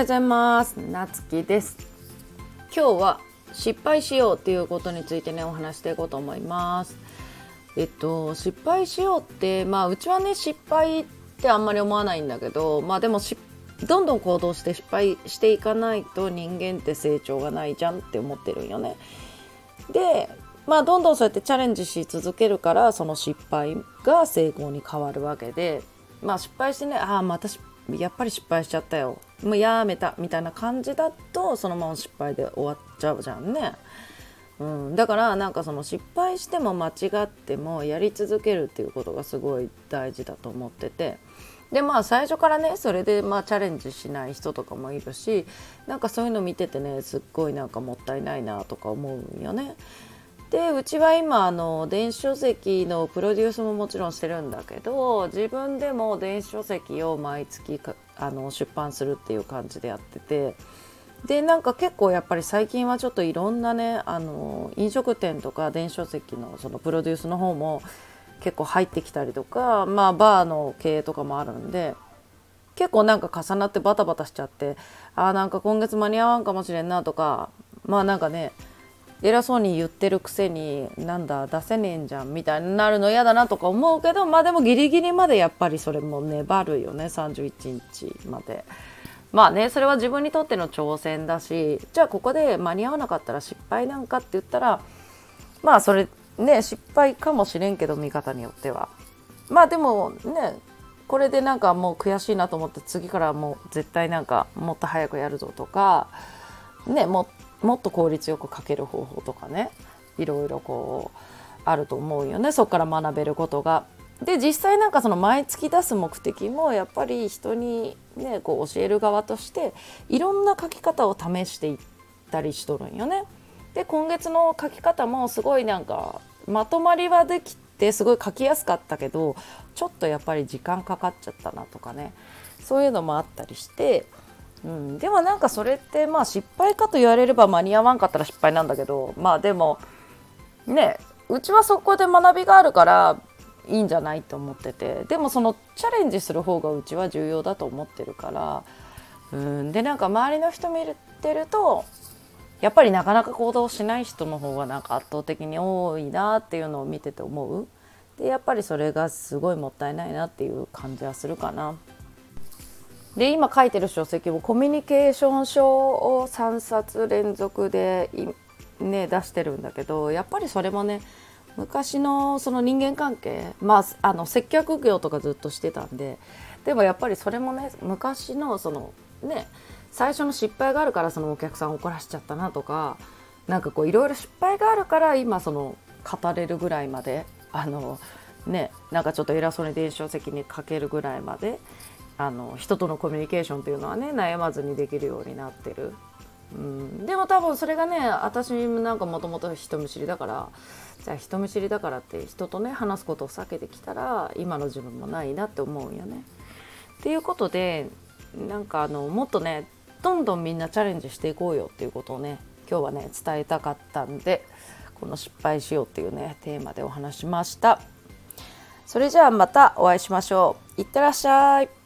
ようございます。なつきです。今日は失敗しようっていうことについてねお話していこうと思います。えっと失敗しようってまあうちはね失敗ってあんまり思わないんだけどまあでもどんどん行動して失敗していかないと人間って成長がないじゃんって思ってるんよね。でまあどんどんそうやってチャレンジし続けるからその失敗が成功に変わるわけでまあ失敗してねああまたやっぱり失敗しちゃったよ。もうやめたみたいな感じだとそのまま失敗で終わっちゃうじゃんね。うん、だからなんかその失敗しても間違ってもやり続けるっていうことがすごい大事だと思っててでまあ最初からねそれでまあチャレンジしない人とかもいるしなんかそういうの見ててねすっごいなんかもったいないなとか思うんよね。でうちは今あの電子書籍のプロデュースももちろんしてるんだけど自分でも電子書籍を毎月あの出版するっていう感じでやってて。でなんか結構やっぱり最近はちょっといろんなねあの飲食店とか電子書籍のそのプロデュースの方も結構入ってきたりとかまあバーの経営とかもあるんで結構なんか重なってバタバタしちゃってあーなんか今月間に合わんかもしれんなとかまあなんかね偉そうに言ってるくせになんだ出せねえんじゃんみたいになるの嫌だなとか思うけどまあでもギリギリまでやっぱりそれも粘るよね31日まで。まあねそれは自分にとっての挑戦だしじゃあここで間に合わなかったら失敗なんかって言ったらまあそれね失敗かもしれんけど見方によっては。まあでもねこれでなんかもう悔しいなと思って次からもう絶対なんかもっと早くやるぞとかねもっともっと効率よく書ける方法とかねいろいろこうあると思うよねそこから学べることが。で実際なんかその毎月出す目的もやっぱり人にねこう教える側としていろんな書き方を試していったりしとるんよね。で今月の書き方もすごいなんかまとまりはできてすごい書きやすかったけどちょっとやっぱり時間かかっちゃったなとかねそういうのもあったりしてうん、でもなんかそれってまあ失敗かと言われれば間に合わんかったら失敗なんだけどまあでもねうちはそこで学びがあるからいいんじゃないと思っててでもそのチャレンジする方がうちは重要だと思ってるからうん。でなんか周りの人見てるとやっぱりなかなか行動しない人の方がなんか圧倒的に多いなっていうのを見てて思う。でやっぱりそれがすごいもったいないなっていう感じはするかな。で今書いてる書籍もコミュニケーション書を3冊連続で、ね、出してるんだけどやっぱりそれもね昔のその人間関係まああの接客業とかずっとしてたんででもやっぱりそれもね昔のそのね最初の失敗があるからそのお客さん怒らしちゃったなとかなんかこういろいろ失敗があるから今その語れるぐらいまであのねなんかちょっと偉そうに電子書籍に書けるぐらいまであの人とのコミュニケーションというのはね悩まずにできるようになってる、うん、でも多分それがね私なんかもともと人見知りだからじゃあ人見知りだからって人とね話すことを避けてきたら今の自分もないなって思うんよね。っていうことでなんかあのもっとねどんどんみんなチャレンジしていこうよっていうことをね今日はね伝えたかったんでこの失敗しようっていうねテーマでお話しました。それじゃあまたお会いしましょう。いってらっしゃい。